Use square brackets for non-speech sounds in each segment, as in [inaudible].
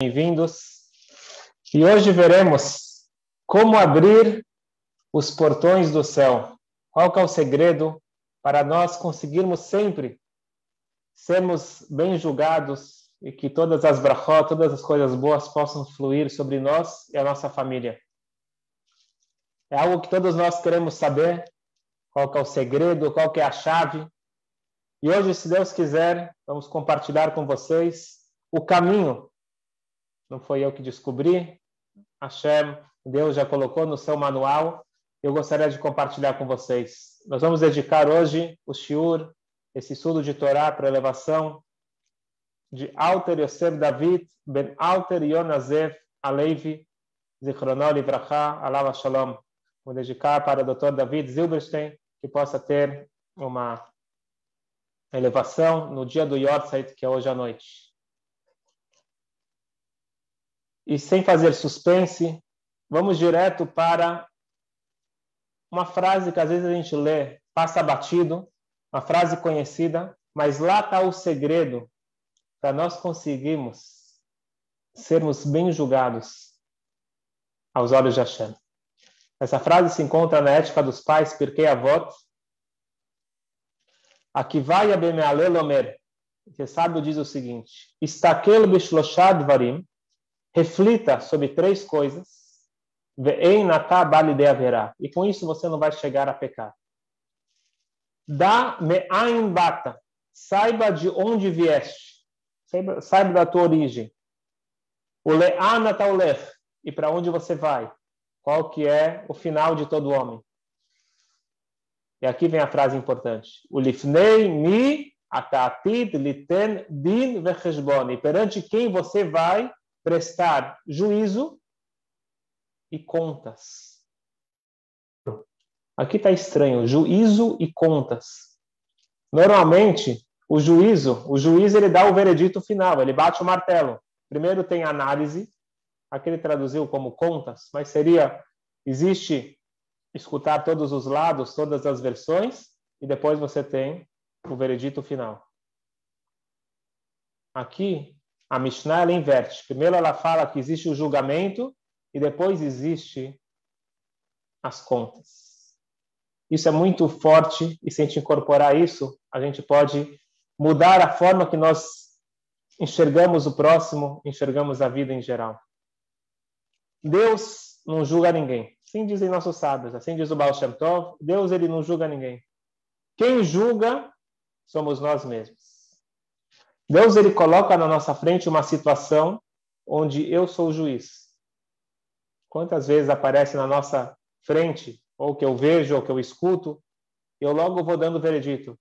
bem-vindos. E hoje veremos como abrir os portões do céu. Qual é o segredo para nós conseguirmos sempre sermos bem julgados e que todas as brachot, todas as coisas boas possam fluir sobre nós e a nossa família. É algo que todos nós queremos saber, qual é o segredo, qual é a chave. E hoje, se Deus quiser, vamos compartilhar com vocês o caminho não foi eu que descobri. Hashem, Deus já colocou no seu manual. Eu gostaria de compartilhar com vocês. Nós vamos dedicar hoje o shiur, esse estudo de Torá para elevação de Alter Yosef David ben Alter Yonazev Alevi Zichronol Livracha Alav Shalom. Vou dedicar para o Dr. David Zilberstein, que possa ter uma elevação no dia do Yortzeit, que é hoje à noite. E sem fazer suspense, vamos direto para uma frase que às vezes a gente lê, passa batido, uma frase conhecida, mas lá está o segredo para nós conseguirmos sermos bem julgados aos olhos de Hashem. Essa frase se encontra na Ética dos Pais, Pirkei Avot. Aqui vai a Bemealelomer, que sábio diz o seguinte: Istakel bishloshad varim, reflita sobre três coisas, e com isso você não vai chegar a pecar. Da me'ain bata, saiba de onde vieste, saiba, saiba da tua origem. O le'ana e para onde você vai, qual que é o final de todo homem. E aqui vem a frase importante. O lifnei mi atatid liten din vecheshbon. E perante quem você vai prestar juízo e contas. Aqui está estranho, juízo e contas. Normalmente, o juízo, o juiz ele dá o veredito final, ele bate o martelo. Primeiro tem análise, aqui ele traduziu como contas, mas seria existe escutar todos os lados, todas as versões e depois você tem o veredito final. Aqui a Mishnah ela inverte. Primeiro ela fala que existe o julgamento e depois existe as contas. Isso é muito forte e se a gente incorporar isso, a gente pode mudar a forma que nós enxergamos o próximo, enxergamos a vida em geral. Deus não julga ninguém. Assim dizem nossos sábios, assim diz o Baal Shem Tov, Deus ele não julga ninguém. Quem julga somos nós mesmos. Deus ele coloca na nossa frente uma situação onde eu sou o juiz. Quantas vezes aparece na nossa frente, ou que eu vejo, ou que eu escuto, eu logo vou dando veredito.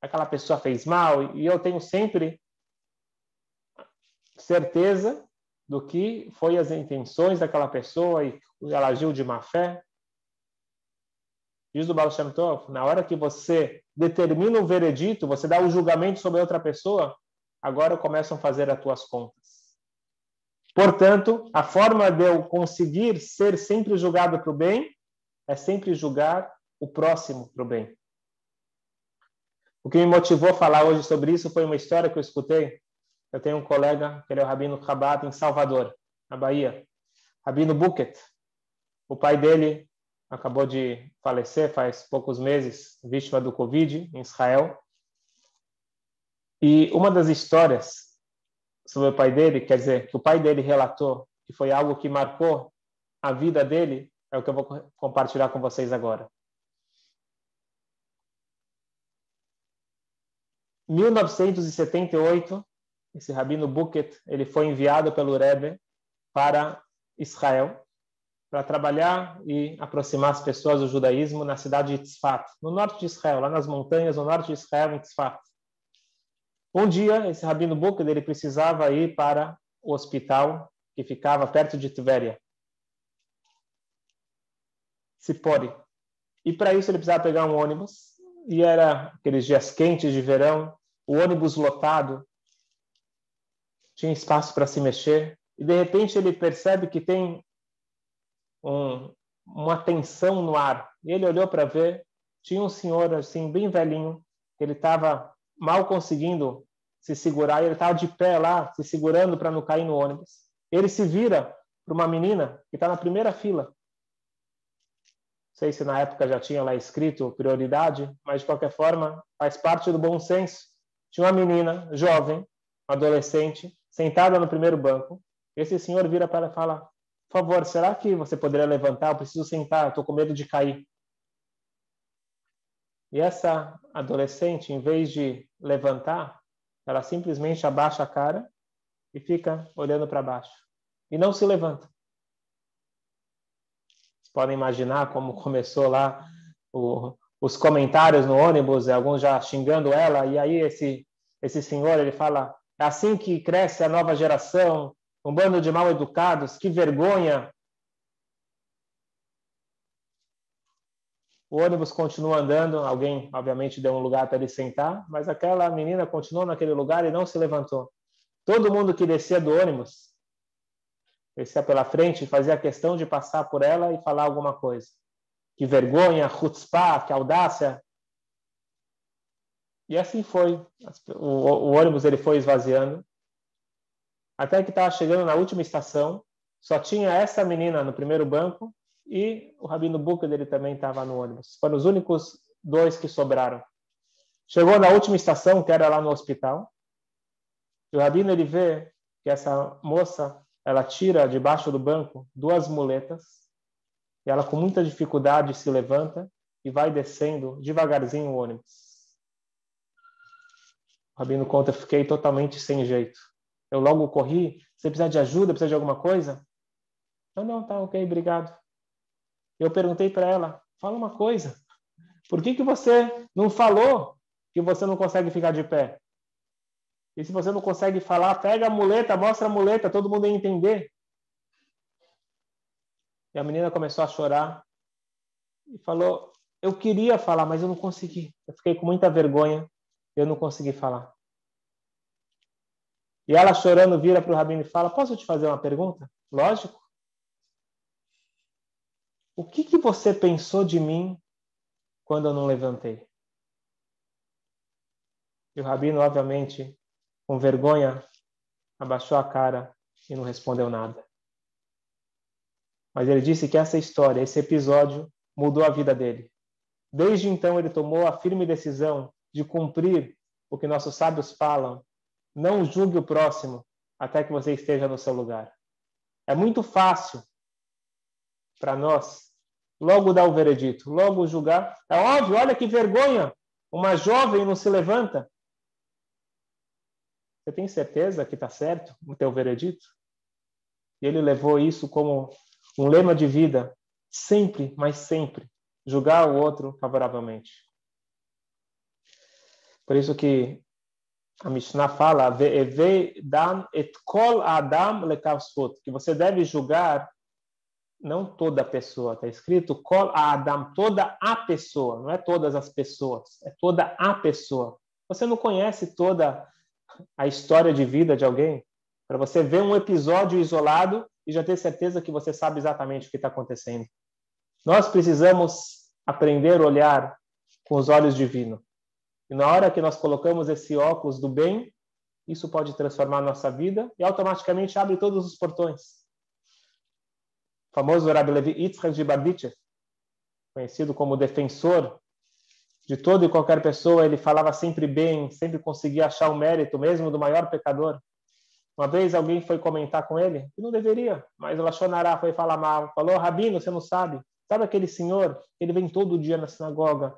Aquela pessoa fez mal, e eu tenho sempre certeza do que foi as intenções daquela pessoa e ela agiu de má fé. Diz o Baal Shem Tov, na hora que você determina o veredito, você dá o julgamento sobre outra pessoa, agora começam a fazer as tuas contas. Portanto, a forma de eu conseguir ser sempre julgado para o bem é sempre julgar o próximo para o bem. O que me motivou a falar hoje sobre isso foi uma história que eu escutei. Eu tenho um colega, que ele é o Rabino Rabat, em Salvador, na Bahia. Rabino Buket. O pai dele acabou de falecer faz poucos meses, vítima do Covid, em Israel. E uma das histórias sobre o pai dele, quer dizer, que o pai dele relatou, que foi algo que marcou a vida dele, é o que eu vou compartilhar com vocês agora. 1978, esse rabino Buket, ele foi enviado pelo Rebbe para Israel para trabalhar e aproximar as pessoas do judaísmo na cidade de Tzfat, no norte de Israel, lá nas montanhas, no norte de Israel, em Tzfat. Um dia, esse Rabino Buca ele precisava ir para o hospital que ficava perto de Tiberia. Cipori. E para isso ele precisava pegar um ônibus. E era aqueles dias quentes de verão, o ônibus lotado, tinha espaço para se mexer. E de repente ele percebe que tem um, uma tensão no ar. E ele olhou para ver, tinha um senhor assim bem velhinho, ele estava mal conseguindo se segurar, e ele estava de pé lá, se segurando para não cair no ônibus. Ele se vira para uma menina que está na primeira fila. Não sei se na época já tinha lá escrito prioridade, mas de qualquer forma faz parte do bom senso. Tinha uma menina jovem, adolescente, sentada no primeiro banco. Esse senhor vira para ela e fala: Por favor, será que você poderia levantar? Eu preciso sentar, estou com medo de cair. E essa adolescente, em vez de levantar, ela simplesmente abaixa a cara e fica olhando para baixo. E não se levanta. Vocês podem imaginar como começou lá o, os comentários no ônibus, alguns já xingando ela, e aí esse, esse senhor, ele fala, é assim que cresce a nova geração, um bando de mal educados, que vergonha, O ônibus continua andando, alguém, obviamente, deu um lugar para ele sentar, mas aquela menina continuou naquele lugar e não se levantou. Todo mundo que descia do ônibus, descia pela frente, fazia questão de passar por ela e falar alguma coisa. Que vergonha, chutzpah, que audácia. E assim foi. O, o ônibus ele foi esvaziando. Até que estava chegando na última estação, só tinha essa menina no primeiro banco e o Rabino Buca dele também estava no ônibus. Foram os únicos dois que sobraram. Chegou na última estação, que era lá no hospital, e o Rabino ele vê que essa moça, ela tira debaixo do banco duas muletas, e ela com muita dificuldade se levanta e vai descendo devagarzinho o ônibus. O Rabino conta, fiquei totalmente sem jeito. Eu logo corri, você precisa de ajuda, precisa de alguma coisa? Não, não, tá ok, obrigado. Eu perguntei para ela: fala uma coisa. Por que, que você não falou que você não consegue ficar de pé? E se você não consegue falar, pega a muleta, mostra a muleta, todo mundo ia entender. E a menina começou a chorar e falou: Eu queria falar, mas eu não consegui. Eu fiquei com muita vergonha, eu não consegui falar. E ela chorando vira para o rabino e fala: Posso te fazer uma pergunta? Lógico. O que, que você pensou de mim quando eu não levantei? E o rabino, obviamente, com vergonha, abaixou a cara e não respondeu nada. Mas ele disse que essa história, esse episódio, mudou a vida dele. Desde então, ele tomou a firme decisão de cumprir o que nossos sábios falam: não julgue o próximo até que você esteja no seu lugar. É muito fácil para nós logo dar o veredito, logo julgar. É óbvio, olha que vergonha, uma jovem não se levanta. Você tem certeza que está certo o teu veredito? E ele levou isso como um lema de vida, sempre, mas sempre, julgar o outro favoravelmente. Por isso que a Mishnah fala, que você deve julgar não toda pessoa, está escrito Kol Adam, toda a pessoa, não é todas as pessoas, é toda a pessoa. Você não conhece toda a história de vida de alguém para você ver um episódio isolado e já ter certeza que você sabe exatamente o que está acontecendo. Nós precisamos aprender a olhar com os olhos divinos. E na hora que nós colocamos esse óculos do bem, isso pode transformar nossa vida e automaticamente abre todos os portões famoso Rabbi Levi Yitzhak de Barbitchev, conhecido como defensor de toda e qualquer pessoa, ele falava sempre bem, sempre conseguia achar o mérito, mesmo do maior pecador. Uma vez alguém foi comentar com ele, que não deveria, mas o Lachonará foi falar mal, falou, Rabino, você não sabe, sabe aquele senhor, ele vem todo dia na sinagoga,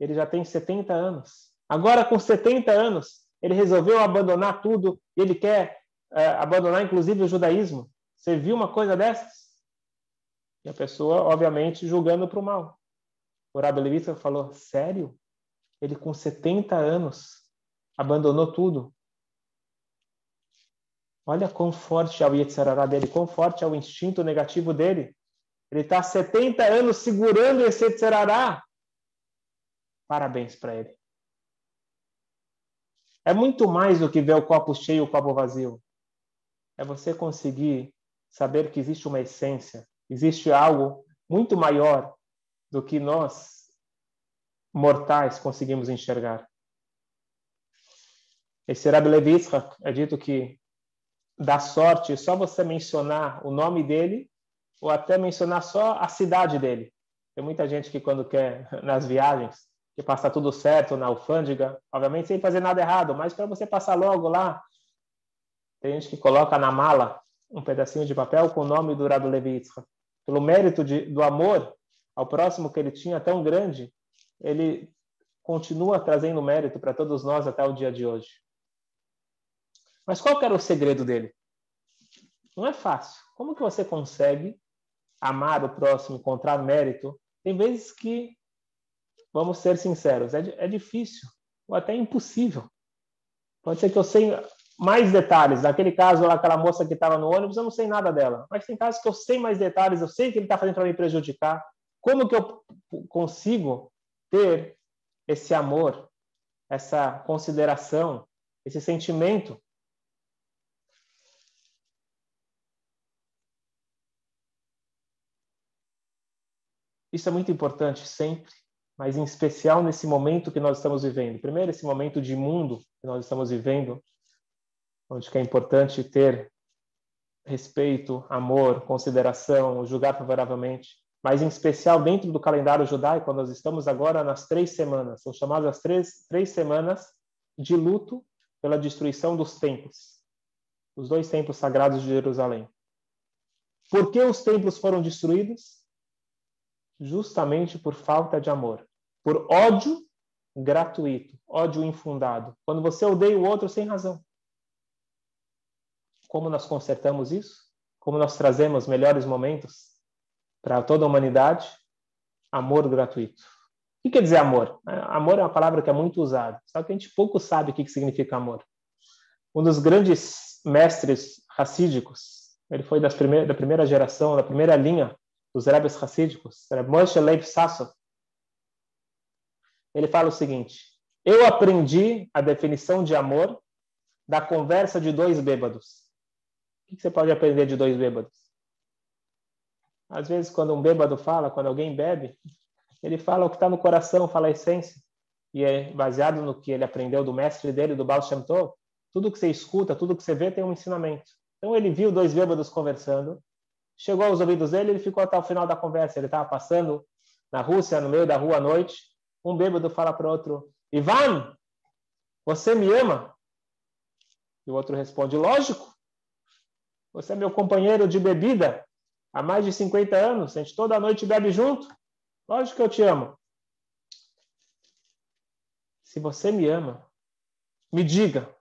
ele já tem 70 anos. Agora, com 70 anos, ele resolveu abandonar tudo, ele quer é, abandonar, inclusive, o judaísmo. Você viu uma coisa dessas? E a pessoa, obviamente, julgando para o mal. O Rabi Levita falou: sério? Ele com 70 anos abandonou tudo. Olha quão forte é o Yetzirará dele, quão forte é o instinto negativo dele. Ele está 70 anos segurando esse Yetzirará. Parabéns para ele. É muito mais do que ver o copo cheio e o copo vazio. É você conseguir saber que existe uma essência, Existe algo muito maior do que nós, mortais, conseguimos enxergar. Esse Rabbi é dito que dá sorte só você mencionar o nome dele ou até mencionar só a cidade dele. Tem muita gente que quando quer [laughs] nas viagens que passa tudo certo na alfândega, obviamente sem fazer nada errado, mas para você passar logo lá, tem gente que coloca na mala um pedacinho de papel com o nome do Rabi Levi. Pelo mérito de, do amor ao próximo que ele tinha tão grande, ele continua trazendo mérito para todos nós até o dia de hoje. Mas qual era o segredo dele? Não é fácil. Como que você consegue amar o próximo, encontrar mérito? Tem vezes que vamos ser sinceros, é, é difícil, ou até impossível. Pode ser que eu sei mais detalhes. Naquele caso, aquela moça que estava no ônibus, eu não sei nada dela. Mas tem casos que eu sei mais detalhes, eu sei que ele está fazendo para me prejudicar. Como que eu consigo ter esse amor, essa consideração, esse sentimento? Isso é muito importante sempre mas em especial nesse momento que nós estamos vivendo. Primeiro, esse momento de mundo que nós estamos vivendo, onde é importante ter respeito, amor, consideração, julgar favoravelmente, mas em especial dentro do calendário judaico, nós estamos agora nas três semanas, são chamadas as três, três semanas de luto pela destruição dos templos, os dois templos sagrados de Jerusalém. Por que os templos foram destruídos? justamente por falta de amor, por ódio gratuito, ódio infundado, quando você odeia o outro sem razão. Como nós consertamos isso? Como nós trazemos melhores momentos para toda a humanidade? Amor gratuito. O que quer dizer amor? Amor é uma palavra que é muito usada, só que a gente pouco sabe o que significa amor. Um dos grandes mestres racídicos, ele foi das primeir, da primeira geração, da primeira linha dos Rebes Hassídicos, Reb Moshe Leib Sassov, ele fala o seguinte: Eu aprendi a definição de amor da conversa de dois bêbados. Que você pode aprender de dois bêbados? Às vezes, quando um bêbado fala, quando alguém bebe, ele fala o que está no coração, fala a essência. E é baseado no que ele aprendeu do mestre dele, do Baal Shem Tov. Tudo que você escuta, tudo que você vê tem um ensinamento. Então, ele viu dois bêbados conversando chegou aos ouvidos dele, ele ficou até o final da conversa. Ele estava passando na Rússia, no meio da rua à noite. Um bêbado fala para o outro: Ivan, você me ama? E o outro responde: Lógico. Você é meu companheiro de bebida há mais de 50 anos. A gente toda noite bebe junto. Lógico que eu te amo. Se você me ama, me diga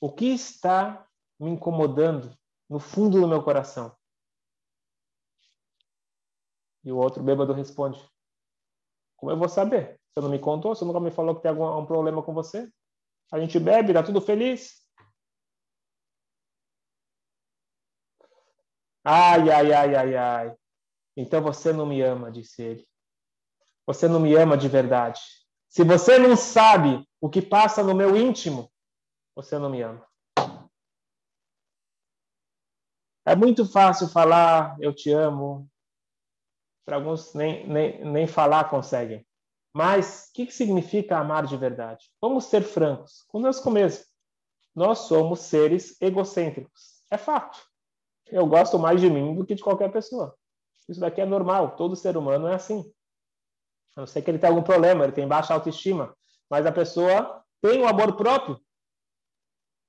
o que está me incomodando no fundo do meu coração. E o outro bêbado responde: Como eu vou saber? Você não me contou? Você nunca me falou que tem algum um problema com você? A gente bebe, tá tudo feliz? Ai, ai, ai, ai, ai. Então você não me ama, disse ele. Você não me ama de verdade. Se você não sabe o que passa no meu íntimo, você não me ama. É muito fácil falar eu te amo, para alguns nem, nem, nem falar conseguem. Mas o que, que significa amar de verdade? Vamos ser francos conosco mesmo. Nós somos seres egocêntricos. É fato. Eu gosto mais de mim do que de qualquer pessoa. Isso daqui é normal. Todo ser humano é assim. A não ser que ele tenha algum problema, ele tem baixa autoestima. Mas a pessoa tem o amor próprio.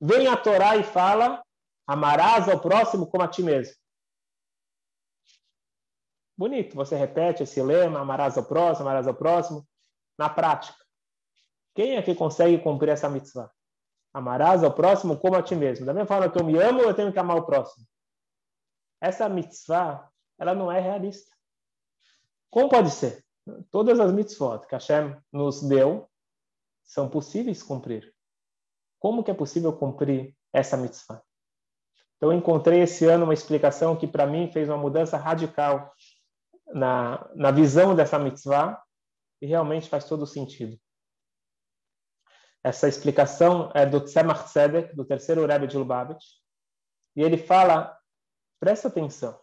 Vem a Torá e fala: amarás ao próximo como a ti mesmo. Bonito, você repete esse lema, amarás ao próximo, amarás ao próximo, na prática. Quem é que consegue cumprir essa mitzvah? Amarás ao próximo como a ti mesmo. Da mesma forma que eu me amo, eu tenho que amar o próximo. Essa mitzvah, ela não é realista. Como pode ser? Todas as mitzvot que Hashem nos deu são possíveis cumprir. Como que é possível cumprir essa mitzvah? Então, encontrei esse ano uma explicação que, para mim, fez uma mudança radical na, na visão dessa mitzvah e realmente faz todo sentido. Essa explicação é do Tzemach Tzedek, do terceiro Rebbe de Lubavitch, e ele fala, presta atenção,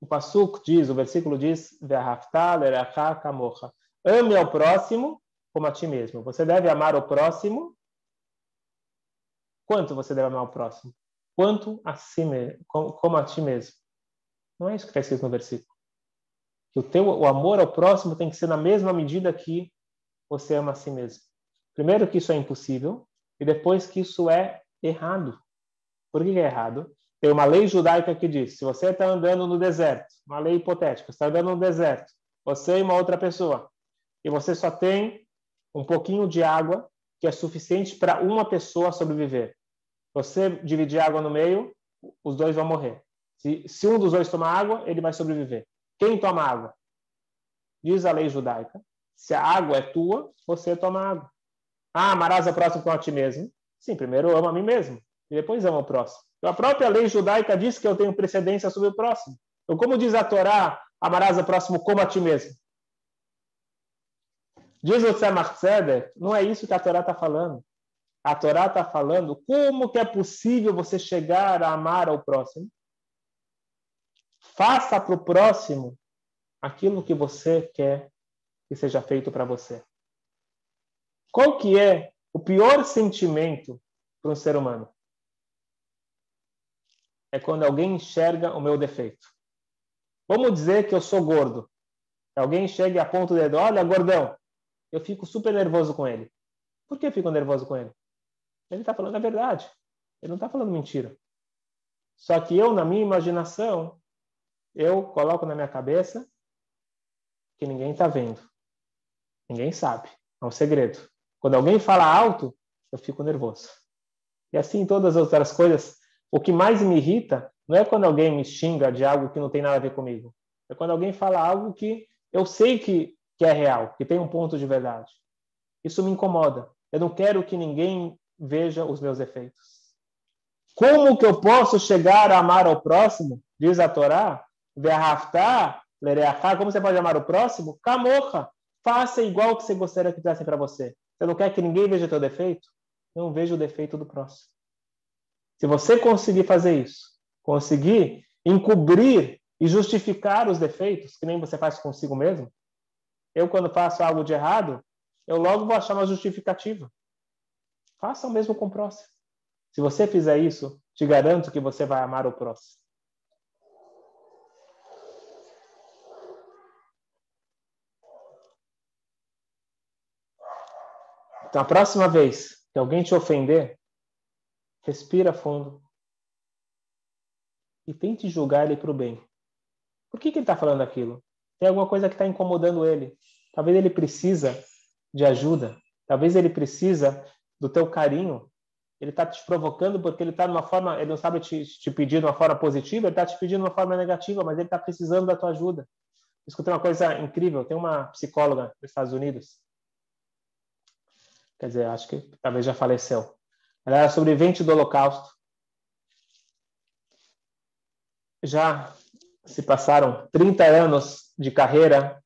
o Pasuk diz, o versículo diz, ame ao próximo como a ti mesmo. Você deve amar o próximo. Quanto você deve amar o próximo? quanto a si como a ti mesmo. Não é isso que está escrito no versículo. Que o teu o amor ao próximo tem que ser na mesma medida que você ama a si mesmo. Primeiro que isso é impossível e depois que isso é errado. Por que é errado? Tem uma lei judaica que diz: se você está andando no deserto, uma lei hipotética, está andando no deserto, você e uma outra pessoa, e você só tem um pouquinho de água que é suficiente para uma pessoa sobreviver. Você dividir água no meio, os dois vão morrer. Se, se um dos dois tomar água, ele vai sobreviver. Quem toma água? Diz a lei judaica: se a água é tua, você toma água. Ah, amarás a próximo com a ti mesmo. Sim, primeiro amo a mim mesmo e depois amo o próximo. A própria lei judaica diz que eu tenho precedência sobre o próximo. Então, como diz a Torá, amarás o próximo como a ti mesmo. Diz o Tzemach não é isso que a Torá está falando. A Torá está falando como que é possível você chegar a amar ao próximo. Faça para o próximo aquilo que você quer que seja feito para você. Qual que é o pior sentimento para um ser humano? É quando alguém enxerga o meu defeito. Vamos dizer que eu sou gordo. Alguém chega e aponta o dedo, olha, gordão, eu fico super nervoso com ele. Por que eu fico nervoso com ele? Ele está falando a verdade. Ele não está falando mentira. Só que eu, na minha imaginação, eu coloco na minha cabeça que ninguém está vendo. Ninguém sabe. É um segredo. Quando alguém fala alto, eu fico nervoso. E assim todas as outras coisas. O que mais me irrita não é quando alguém me xinga de algo que não tem nada a ver comigo. É quando alguém fala algo que eu sei que que é real, que tem um ponto de verdade. Isso me incomoda. Eu não quero que ninguém veja os meus defeitos. Como que eu posso chegar a amar ao próximo? Diz a Torá. Como você pode amar o próximo? Camorra. Faça igual que você gostaria que fizessem para você. Você não quer que ninguém veja teu defeito? Não veja o defeito do próximo. Se você conseguir fazer isso, conseguir encobrir e justificar os defeitos, que nem você faz consigo mesmo, eu, quando faço algo de errado, eu logo vou achar uma justificativa. Faça o mesmo com o próximo. Se você fizer isso, te garanto que você vai amar o próximo. Então, a próxima vez que alguém te ofender, respira fundo e tente julgar ele para o bem. Por que, que ele está falando aquilo? Tem alguma coisa que está incomodando ele. Talvez ele precisa de ajuda. Talvez ele precisa do teu carinho. Ele está te provocando porque ele está de uma forma, ele não sabe te, te pedir de uma forma positiva, ele está te pedindo de uma forma negativa, mas ele está precisando da tua ajuda. Escutei uma coisa incrível. Tem uma psicóloga nos Estados Unidos. Quer dizer, acho que talvez já faleceu. Ela era sobrevivente do Holocausto. Já se passaram 30 anos de carreira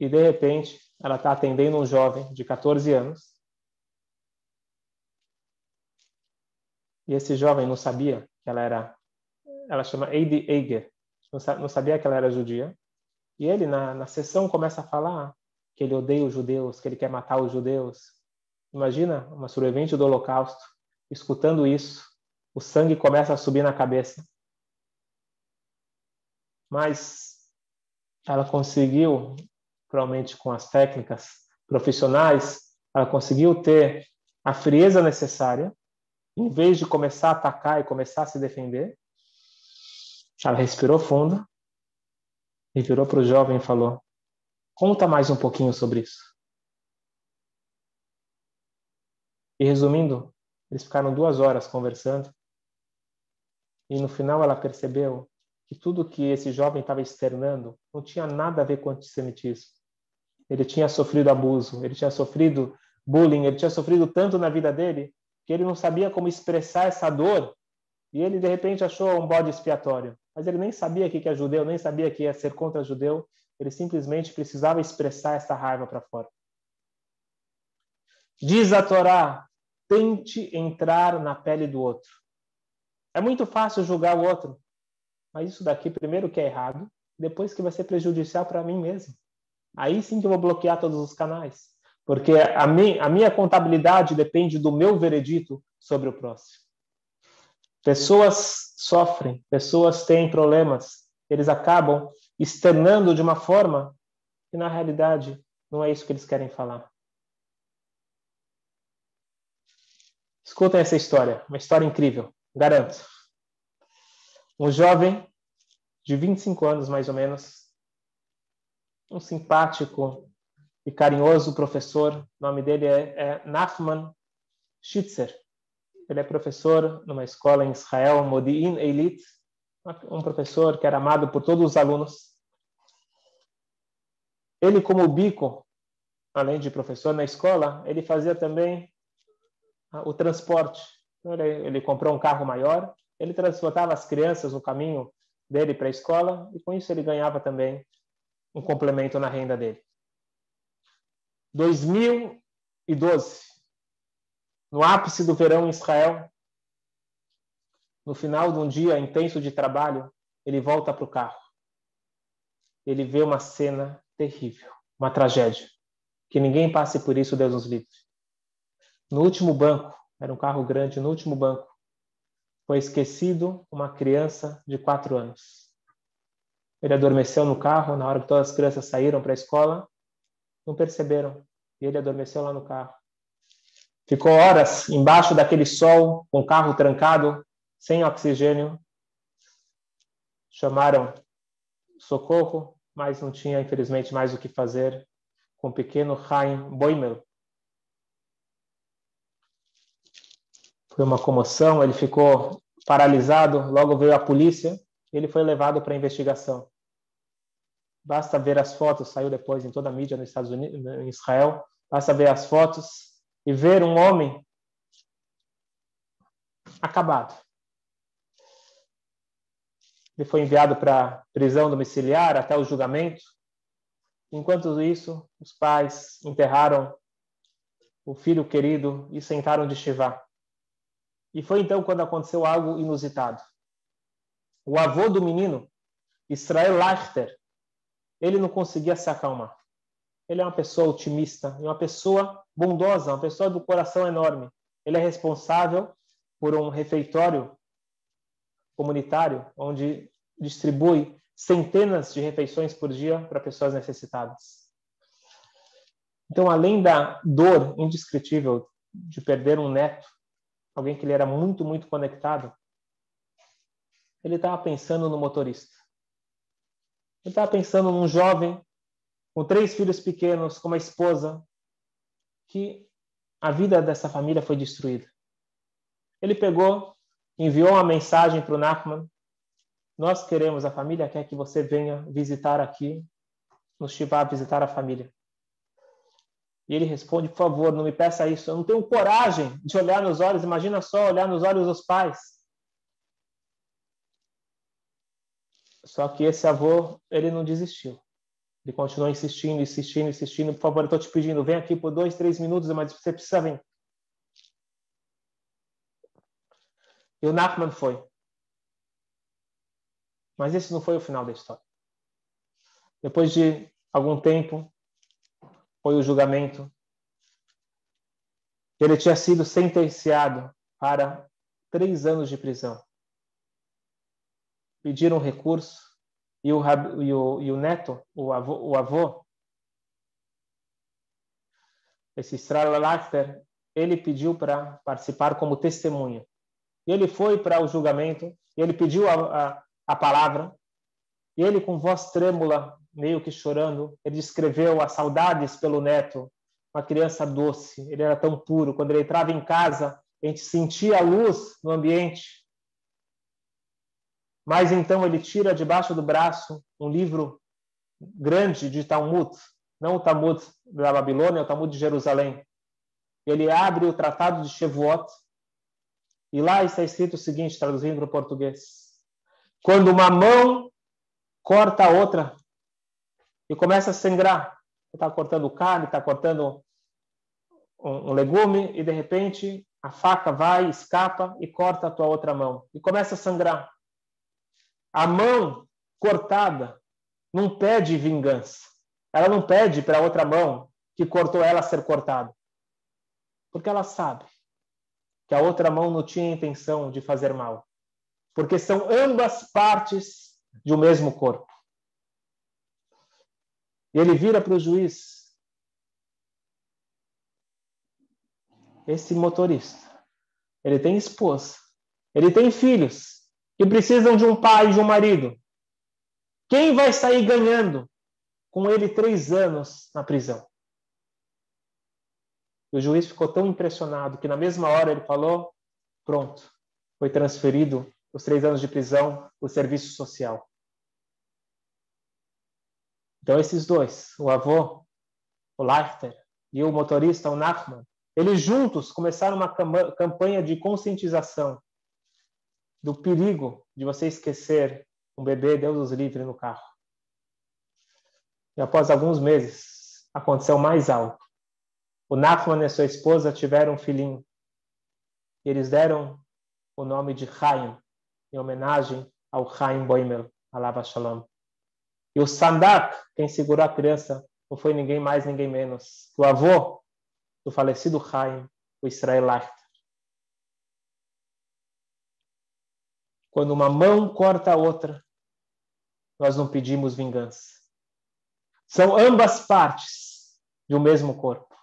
e, de repente, ela está atendendo um jovem de 14 anos. E esse jovem não sabia que ela era. Ela chama Eide Eiger. Não sabia que ela era judia. E ele, na, na sessão, começa a falar que ele odeia os judeus, que ele quer matar os judeus. Imagina uma sobrevivente do Holocausto escutando isso. O sangue começa a subir na cabeça mas ela conseguiu, provavelmente com as técnicas profissionais, ela conseguiu ter a frieza necessária, em vez de começar a atacar e começar a se defender, ela respirou fundo e virou para o jovem e falou: Conta mais um pouquinho sobre isso. E resumindo, eles ficaram duas horas conversando. E no final ela percebeu que tudo que esse jovem estava externando não tinha nada a ver com antissemitismo. Ele tinha sofrido abuso, ele tinha sofrido bullying, ele tinha sofrido tanto na vida dele que ele não sabia como expressar essa dor e ele de repente achou um bode expiatório. Mas ele nem sabia que é judeu, nem sabia que ia ser contra judeu, ele simplesmente precisava expressar essa raiva para fora. Diz a Torá: tente entrar na pele do outro. É muito fácil julgar o outro, mas isso daqui, primeiro, que é errado, depois que vai ser prejudicial para mim mesmo. Aí sim que eu vou bloquear todos os canais. Porque a, a minha contabilidade depende do meu veredito sobre o próximo. Pessoas sofrem, pessoas têm problemas, eles acabam externando de uma forma que na realidade não é isso que eles querem falar. Escutem essa história, uma história incrível, garanto. Um jovem de 25 anos, mais ou menos, um simpático e carinhoso professor, o nome dele é, é Nachman Schitzer. Ele é professor numa escola em Israel, Modi'in Eilit, um professor que era amado por todos os alunos. Ele, como bico, além de professor na escola, ele fazia também o transporte. Então, ele, ele comprou um carro maior, ele transportava as crianças no caminho dele para a escola e com isso ele ganhava também um complemento na renda dele. 2012, no ápice do verão em Israel, no final de um dia intenso de trabalho, ele volta para o carro. Ele vê uma cena terrível, uma tragédia. Que ninguém passe por isso, Deus nos livre. No último banco, era um carro grande, no último banco, foi esquecido uma criança de quatro anos. Ele adormeceu no carro na hora que todas as crianças saíram para a escola, não perceberam, e ele adormeceu lá no carro. Ficou horas embaixo daquele sol, com o carro trancado, sem oxigênio. Chamaram socorro, mas não tinha, infelizmente, mais o que fazer com o pequeno Chaim Boimel. Foi uma comoção, ele ficou paralisado, logo veio a polícia ele foi levado para investigação. Basta ver as fotos, saiu depois em toda a mídia nos Estados Unidos, em Israel, basta ver as fotos e ver um homem acabado. Ele foi enviado para prisão domiciliar até o julgamento. Enquanto isso, os pais enterraram o filho querido e sentaram de Shiva. E foi então quando aconteceu algo inusitado. O avô do menino, Israel Lachter, ele não conseguia se acalmar. Ele é uma pessoa otimista, uma pessoa bondosa, uma pessoa do coração enorme. Ele é responsável por um refeitório comunitário onde distribui centenas de refeições por dia para pessoas necessitadas. Então, além da dor indescritível de perder um neto, alguém que ele era muito, muito conectado, ele estava pensando no motorista. Ele estava pensando num jovem com três filhos pequenos, com uma esposa, que a vida dessa família foi destruída. Ele pegou, enviou uma mensagem para o Nachman. Nós queremos, a família quer que você venha visitar aqui, nos Shiva, visitar a família. E ele responde, por favor, não me peça isso. Eu não tenho coragem de olhar nos olhos. Imagina só olhar nos olhos dos pais. Só que esse avô, ele não desistiu. Ele continuou insistindo, insistindo, insistindo. Por favor, eu estou te pedindo, vem aqui por dois, três minutos, mas você precisa vir. E o Nachman foi. Mas esse não foi o final da história. Depois de algum tempo, foi o julgamento. Ele tinha sido sentenciado para três anos de prisão. Pediram recurso e o, e o, e o neto, o avô, o avô esse Israel Lachter, ele pediu para participar como testemunha. E ele foi para o julgamento, ele pediu a, a, a palavra, e ele, com voz trêmula, meio que chorando, ele descreveu as saudades pelo neto, uma criança doce, ele era tão puro. Quando ele entrava em casa, a gente sentia a luz no ambiente. Mas então ele tira debaixo do braço um livro grande de Talmud, não o Talmud da Babilônia, o Talmud de Jerusalém. Ele abre o Tratado de Shevuot e lá está escrito o seguinte, traduzindo para o português: Quando uma mão corta a outra e começa a sangrar, está cortando carne, está cortando um, um legume e de repente a faca vai, escapa e corta a tua outra mão e começa a sangrar. A mão cortada não pede vingança. Ela não pede para a outra mão que cortou ela ser cortada. Porque ela sabe que a outra mão não tinha intenção de fazer mal. porque são ambas partes de um mesmo corpo. Ele vira para o juiz. Esse motorista, ele tem esposa, ele tem filhos que precisam de um pai e de um marido. Quem vai sair ganhando com ele três anos na prisão? E o juiz ficou tão impressionado que na mesma hora ele falou: pronto, foi transferido os três anos de prisão para o serviço social. Então esses dois, o avô, o Leichter, e o motorista, o Nachman, eles juntos começaram uma campanha de conscientização do perigo de você esquecer um bebê, Deus os livre, no carro. E após alguns meses, aconteceu mais algo. O Nachman e sua esposa tiveram um filhinho. E eles deram o nome de Chaim, em homenagem ao Chaim Boimel, Alava Shalom. E o Sandak, quem segurou a criança, não foi ninguém mais, ninguém menos o avô do falecido Chaim, o Israel. Quando uma mão corta a outra, nós não pedimos vingança. São ambas partes de um mesmo corpo.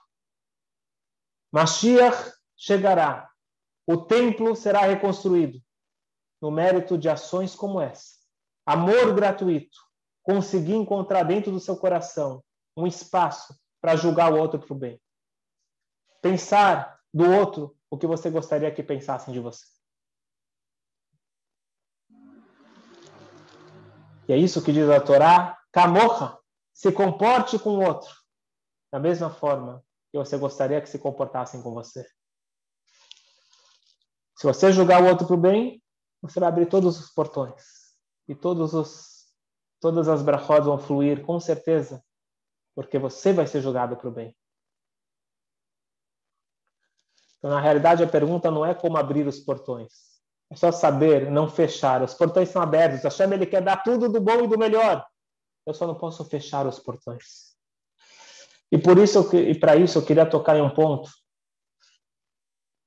Mashiach chegará. O templo será reconstruído no mérito de ações como essa. Amor gratuito. Conseguir encontrar dentro do seu coração um espaço para julgar o outro para o bem. Pensar do outro o que você gostaria que pensassem de você. E é isso que diz a Torá, Kamorra, se comporte com o outro da mesma forma que você gostaria que se comportassem com você. Se você julgar o outro para o bem, você vai abrir todos os portões e todos os, todas as brachot vão fluir com certeza, porque você vai ser julgado para o bem. Então, na realidade, a pergunta não é como abrir os portões, é só saber não fechar. Os portões são abertos. A Hashem ele quer dar tudo do bom e do melhor. Eu só não posso fechar os portões. E por isso e para isso eu queria tocar em um ponto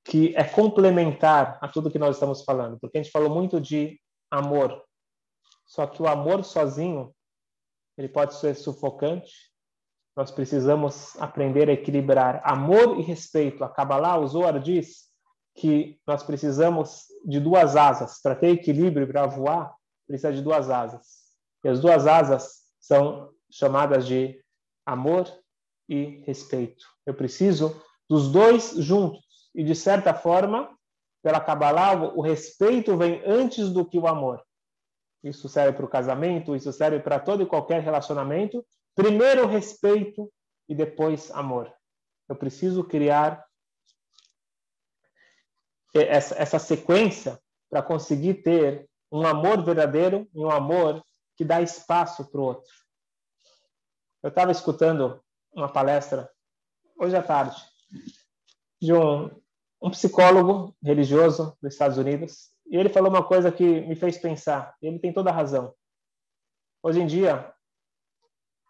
que é complementar a tudo que nós estamos falando, porque a gente falou muito de amor. Só que o amor sozinho ele pode ser sufocante. Nós precisamos aprender a equilibrar amor e respeito. A Kabbalah, o Zohar diz que nós precisamos de duas asas. Para ter equilíbrio para voar, precisa de duas asas. E as duas asas são chamadas de amor e respeito. Eu preciso dos dois juntos. E, de certa forma, pela Kabbalah, o respeito vem antes do que o amor. Isso serve para o casamento, isso serve para todo e qualquer relacionamento. Primeiro respeito e depois amor. Eu preciso criar essa, essa sequência para conseguir ter um amor verdadeiro e um amor que dá espaço para o outro. Eu estava escutando uma palestra hoje à tarde de um, um psicólogo religioso dos Estados Unidos e ele falou uma coisa que me fez pensar. Ele tem toda a razão. Hoje em dia,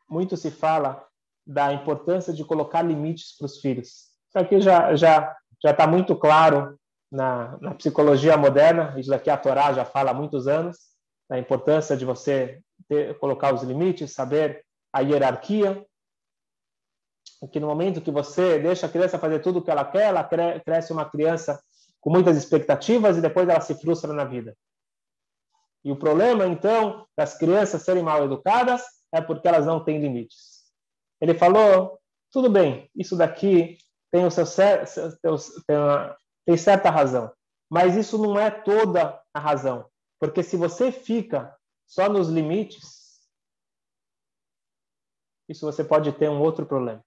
muito se fala da importância de colocar limites para os filhos. Isso aqui já já já está muito claro na, na psicologia moderna, isso daqui a Torá já fala há muitos anos, da importância de você ter, colocar os limites, saber a hierarquia, que no momento que você deixa a criança fazer tudo o que ela quer, ela cre cresce uma criança com muitas expectativas e depois ela se frustra na vida. E o problema, então, das crianças serem mal educadas é porque elas não têm limites. Ele falou, tudo bem, isso daqui tem o seu, tem tem certa razão. Mas isso não é toda a razão. Porque se você fica só nos limites, isso você pode ter um outro problema.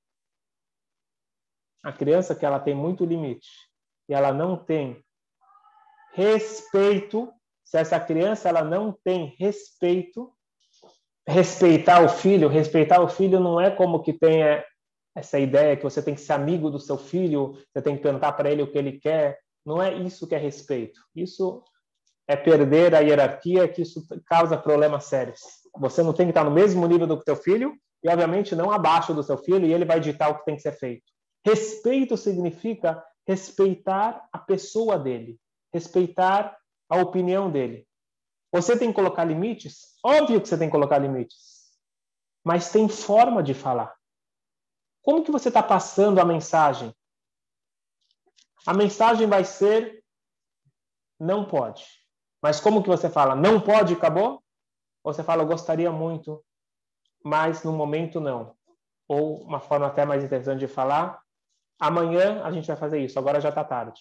A criança que ela tem muito limite e ela não tem respeito, se essa criança ela não tem respeito, respeitar o filho, respeitar o filho não é como que tenha essa ideia que você tem que ser amigo do seu filho, você tem que perguntar para ele o que ele quer. Não é isso que é respeito. Isso é perder a hierarquia, que isso causa problemas sérios. Você não tem que estar no mesmo nível do teu filho e, obviamente, não abaixo do seu filho e ele vai ditar o que tem que ser feito. Respeito significa respeitar a pessoa dele, respeitar a opinião dele. Você tem que colocar limites? Óbvio que você tem que colocar limites. Mas tem forma de falar. Como que você está passando a mensagem? A mensagem vai ser não pode. Mas como que você fala? Não pode, acabou? Ou você fala, eu gostaria muito, mas no momento não. Ou uma forma até mais interessante de falar, amanhã a gente vai fazer isso, agora já está tarde.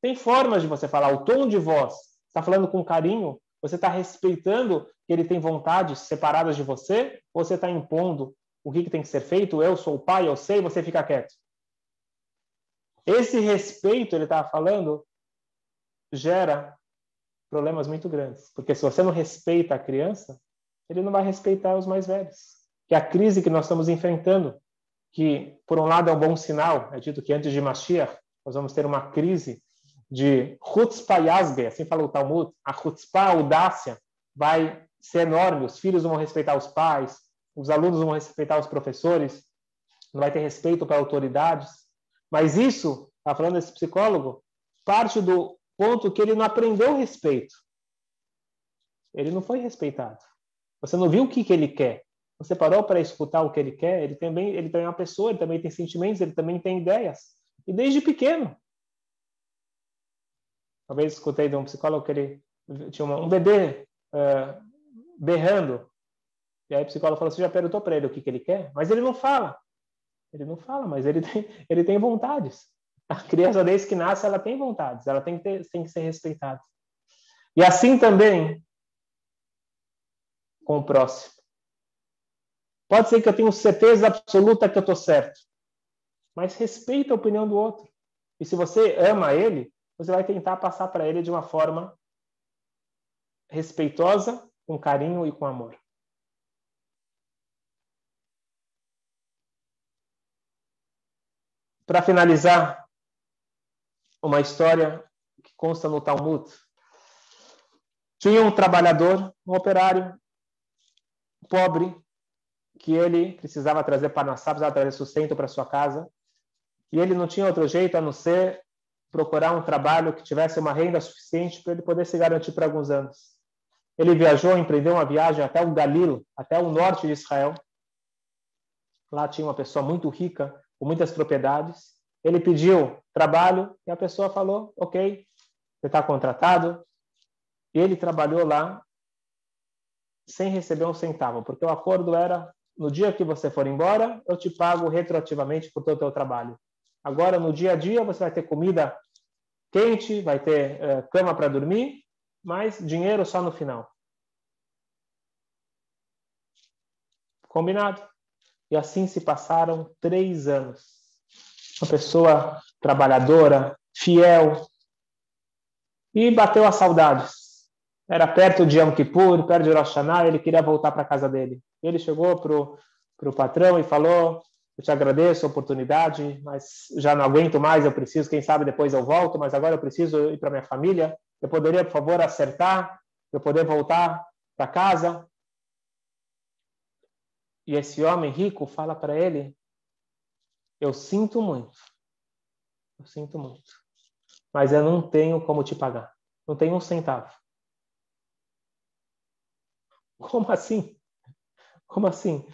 Tem formas de você falar, o tom de voz, está falando com carinho, você está respeitando que ele tem vontades separadas de você, ou você está impondo o que, que tem que ser feito, eu sou o pai, eu sei, você fica quieto. Esse respeito, ele estava falando, gera problemas muito grandes. Porque se você não respeita a criança, ele não vai respeitar os mais velhos. Que é a crise que nós estamos enfrentando, que por um lado é um bom sinal, é dito que antes de Mashiach nós vamos ter uma crise de chutzpah yasbe, assim fala o Talmud, a chutzpah, a audácia, vai ser enorme, os filhos vão respeitar os pais, os alunos vão respeitar os professores, não vai ter respeito para autoridades, mas isso, está falando esse psicólogo, parte do ponto que ele não aprendeu respeito. Ele não foi respeitado. Você não viu o que, que ele quer. Você parou para escutar o que ele quer. Ele também, ele também é uma pessoa, ele também tem sentimentos, ele também tem ideias. E desde pequeno. Uma vez escutei de um psicólogo que ele tinha um bebê uh, berrando. E aí o psicólogo falou: Você já perguntou para ele o que, que ele quer? Mas ele não fala. Ele não fala, mas ele [laughs] tem, ele tem vontades. A criança, desde que nasce, ela tem vontades, ela tem que, ter, tem que ser respeitada. E assim também com o próximo. Pode ser que eu tenha certeza absoluta que eu estou certo, mas respeita a opinião do outro. E se você ama ele, você vai tentar passar para ele de uma forma respeitosa, com carinho e com amor. Para finalizar, uma história que consta no Talmud. Tinha um trabalhador, um operário pobre, que ele precisava trazer panassá, precisava trazer sustento para sua casa, e ele não tinha outro jeito a não ser procurar um trabalho que tivesse uma renda suficiente para ele poder se garantir por alguns anos. Ele viajou, empreendeu uma viagem até o Galilo, até o norte de Israel. Lá tinha uma pessoa muito rica, com muitas propriedades. Ele pediu trabalho e a pessoa falou: Ok, você está contratado. Ele trabalhou lá sem receber um centavo, porque o acordo era: no dia que você for embora, eu te pago retroativamente por todo o teu trabalho. Agora, no dia a dia, você vai ter comida quente, vai ter uh, cama para dormir, mas dinheiro só no final. Combinado? E assim se passaram três anos uma pessoa trabalhadora, fiel, e bateu as saudades. Era perto de Yom Kippur, perto de Rosh Hashanah, ele queria voltar para casa dele. Ele chegou para o patrão e falou, eu te agradeço a oportunidade, mas já não aguento mais, eu preciso, quem sabe depois eu volto, mas agora eu preciso ir para minha família. Eu poderia, por favor, acertar, eu poder voltar para casa? E esse homem rico fala para ele, eu sinto muito. Eu sinto muito. Mas eu não tenho como te pagar. Não tenho um centavo. Como assim? Como assim?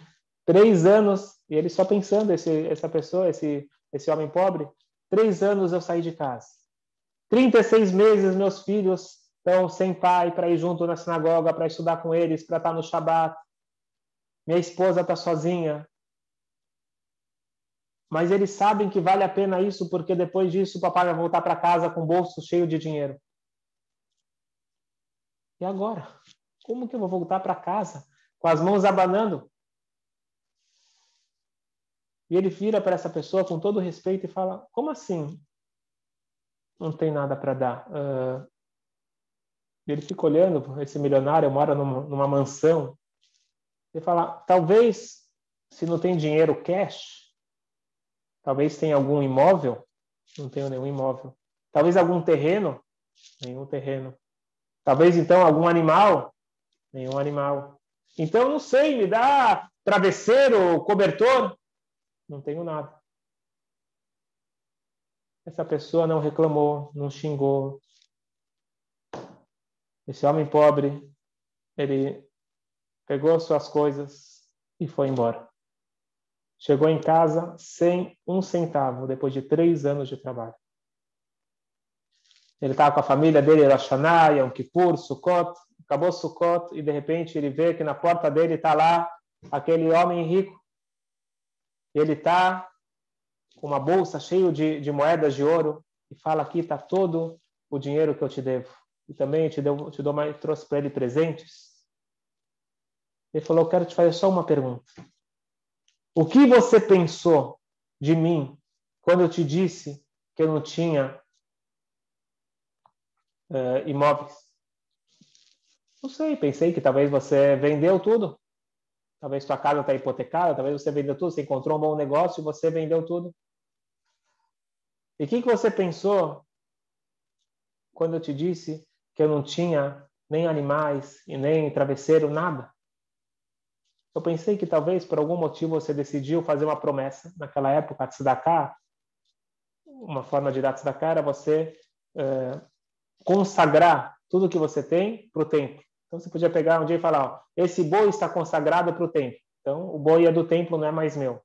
Três anos, e ele só pensando, esse, essa pessoa, esse, esse homem pobre, três anos eu saí de casa. 36 meses meus filhos estão sem pai para ir junto na sinagoga, para estudar com eles, para estar no Shabat. Minha esposa está sozinha, mas eles sabem que vale a pena isso porque depois disso o papai vai voltar para casa com o bolso cheio de dinheiro. E agora? Como que eu vou voltar para casa com as mãos abanando? E ele vira para essa pessoa com todo respeito e fala: Como assim? Não tem nada para dar. Uh... Ele fica olhando, esse milionário mora numa, numa mansão. Ele fala: Talvez, se não tem dinheiro cash, Talvez tenha algum imóvel? Não tenho nenhum imóvel. Talvez algum terreno? Nenhum terreno. Talvez então algum animal? Nenhum animal. Então não sei, me dá travesseiro, cobertor? Não tenho nada. Essa pessoa não reclamou, não xingou. Esse homem pobre ele pegou suas coisas e foi embora. Chegou em casa sem um centavo, depois de três anos de trabalho. Ele estava com a família dele, era Shana, Yom Kippur, Sukkot, acabou Sukkot, e de repente ele vê que na porta dele está lá aquele homem rico. Ele está com uma bolsa cheia de, de moedas de ouro e fala aqui está todo o dinheiro que eu te devo. E também te, deu, te dou mais, trouxe para ele presentes. Ele falou, quero te fazer só uma pergunta. O que você pensou de mim quando eu te disse que eu não tinha uh, imóveis? Não sei, pensei que talvez você vendeu tudo. Talvez sua casa está hipotecada, talvez você vendeu tudo, você encontrou um bom negócio e você vendeu tudo. E o que, que você pensou quando eu te disse que eu não tinha nem animais e nem travesseiro, nada? Eu pensei que talvez por algum motivo você decidiu fazer uma promessa. Naquela época, tzedakah, uma forma de dar tzedakah era você é, consagrar tudo que você tem para o templo. Então você podia pegar um dia e falar: ó, esse boi está consagrado para o templo. Então o boi é do templo, não é mais meu.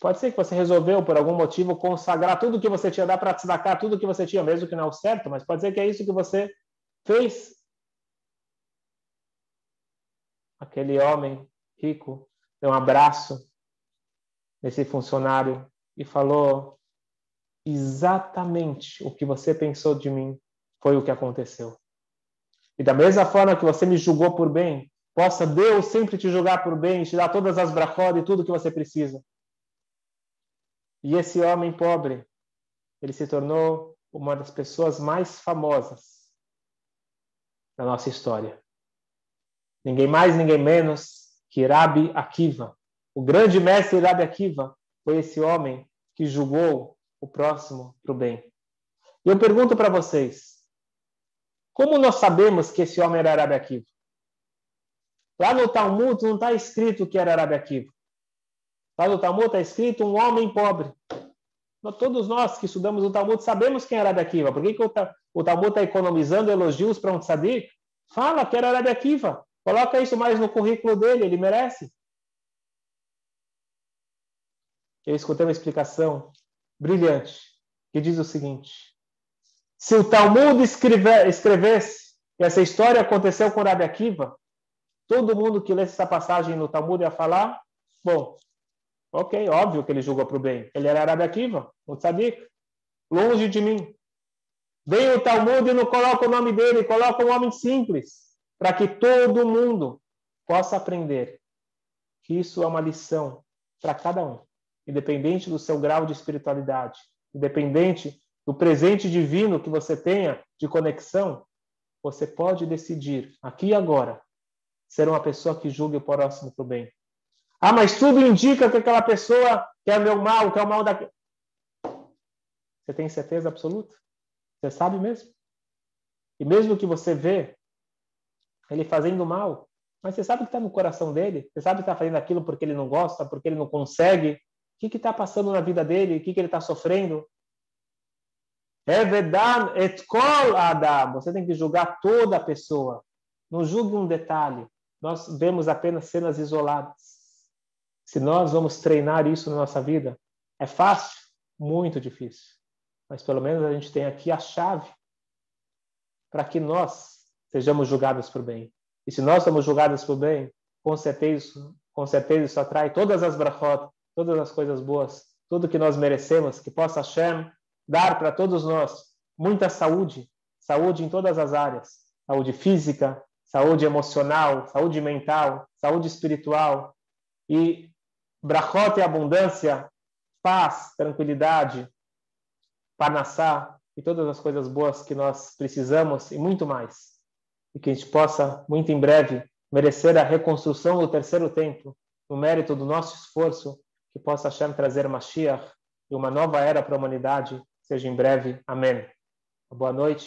Pode ser que você resolveu, por algum motivo, consagrar tudo que você tinha, dar para tzedakah tudo que você tinha, mesmo que não é o certo, mas pode ser que é isso que você fez aquele homem rico deu um abraço nesse funcionário e falou: exatamente o que você pensou de mim foi o que aconteceu. E da mesma forma que você me julgou por bem, possa Deus sempre te julgar por bem, te dar todas as brachot e tudo que você precisa. E esse homem pobre, ele se tornou uma das pessoas mais famosas da nossa história ninguém mais, ninguém menos que Rabi Akiva. O grande mestre Rabi Akiva foi esse homem que julgou o próximo para o bem. E eu pergunto para vocês, como nós sabemos que esse homem era Rabi Akiva? Lá no Talmud não está escrito que era Rabi Akiva. Lá no Talmud está escrito um homem pobre. Todos nós que estudamos o Talmud sabemos quem era Rabi Akiva. Por que, que o Talmud está economizando elogios para um tzadik? Fala que era Rabi Akiva. Coloca isso mais no currículo dele, ele merece. Eu escutei uma explicação brilhante que diz o seguinte: se o Talmud escrevesse que essa história aconteceu com Rabi Akiva, todo mundo que lesse essa passagem no Talmud ia falar: bom, ok, óbvio que ele julgou para o bem. Ele era Rabi Akiva, o tzadik, longe de mim. Vem o Talmud e não coloca o nome dele, coloca um homem simples para que todo mundo possa aprender que isso é uma lição para cada um, independente do seu grau de espiritualidade, independente do presente divino que você tenha de conexão, você pode decidir, aqui e agora, ser uma pessoa que julgue o próximo para o bem. Ah, mas tudo indica que aquela pessoa quer meu mal, quer o mal daquele. Você tem certeza absoluta? Você sabe mesmo? E mesmo que você vê ele fazendo mal, mas você sabe que está no coração dele, você sabe que está fazendo aquilo porque ele não gosta, porque ele não consegue, o que está passando na vida dele, o que, que ele está sofrendo. É verdade, etkol adam. Você tem que julgar toda a pessoa. Não julgue um detalhe. Nós vemos apenas cenas isoladas. Se nós vamos treinar isso na nossa vida, é fácil? Muito difícil. Mas pelo menos a gente tem aqui a chave para que nós sejamos julgados por bem. E se nós somos julgados por bem, com certeza, com certeza isso atrai todas as brachot, todas as coisas boas, tudo que nós merecemos, que possa Hashem dar para todos nós muita saúde, saúde em todas as áreas, saúde física, saúde emocional, saúde mental, saúde espiritual. E brachot e abundância, paz, tranquilidade, panassá e todas as coisas boas que nós precisamos e muito mais. E que a gente possa, muito em breve, merecer a reconstrução do terceiro templo, no mérito do nosso esforço, que possa Hashem trazer Mashiach e uma nova era para a humanidade, seja em breve. Amém. Boa noite.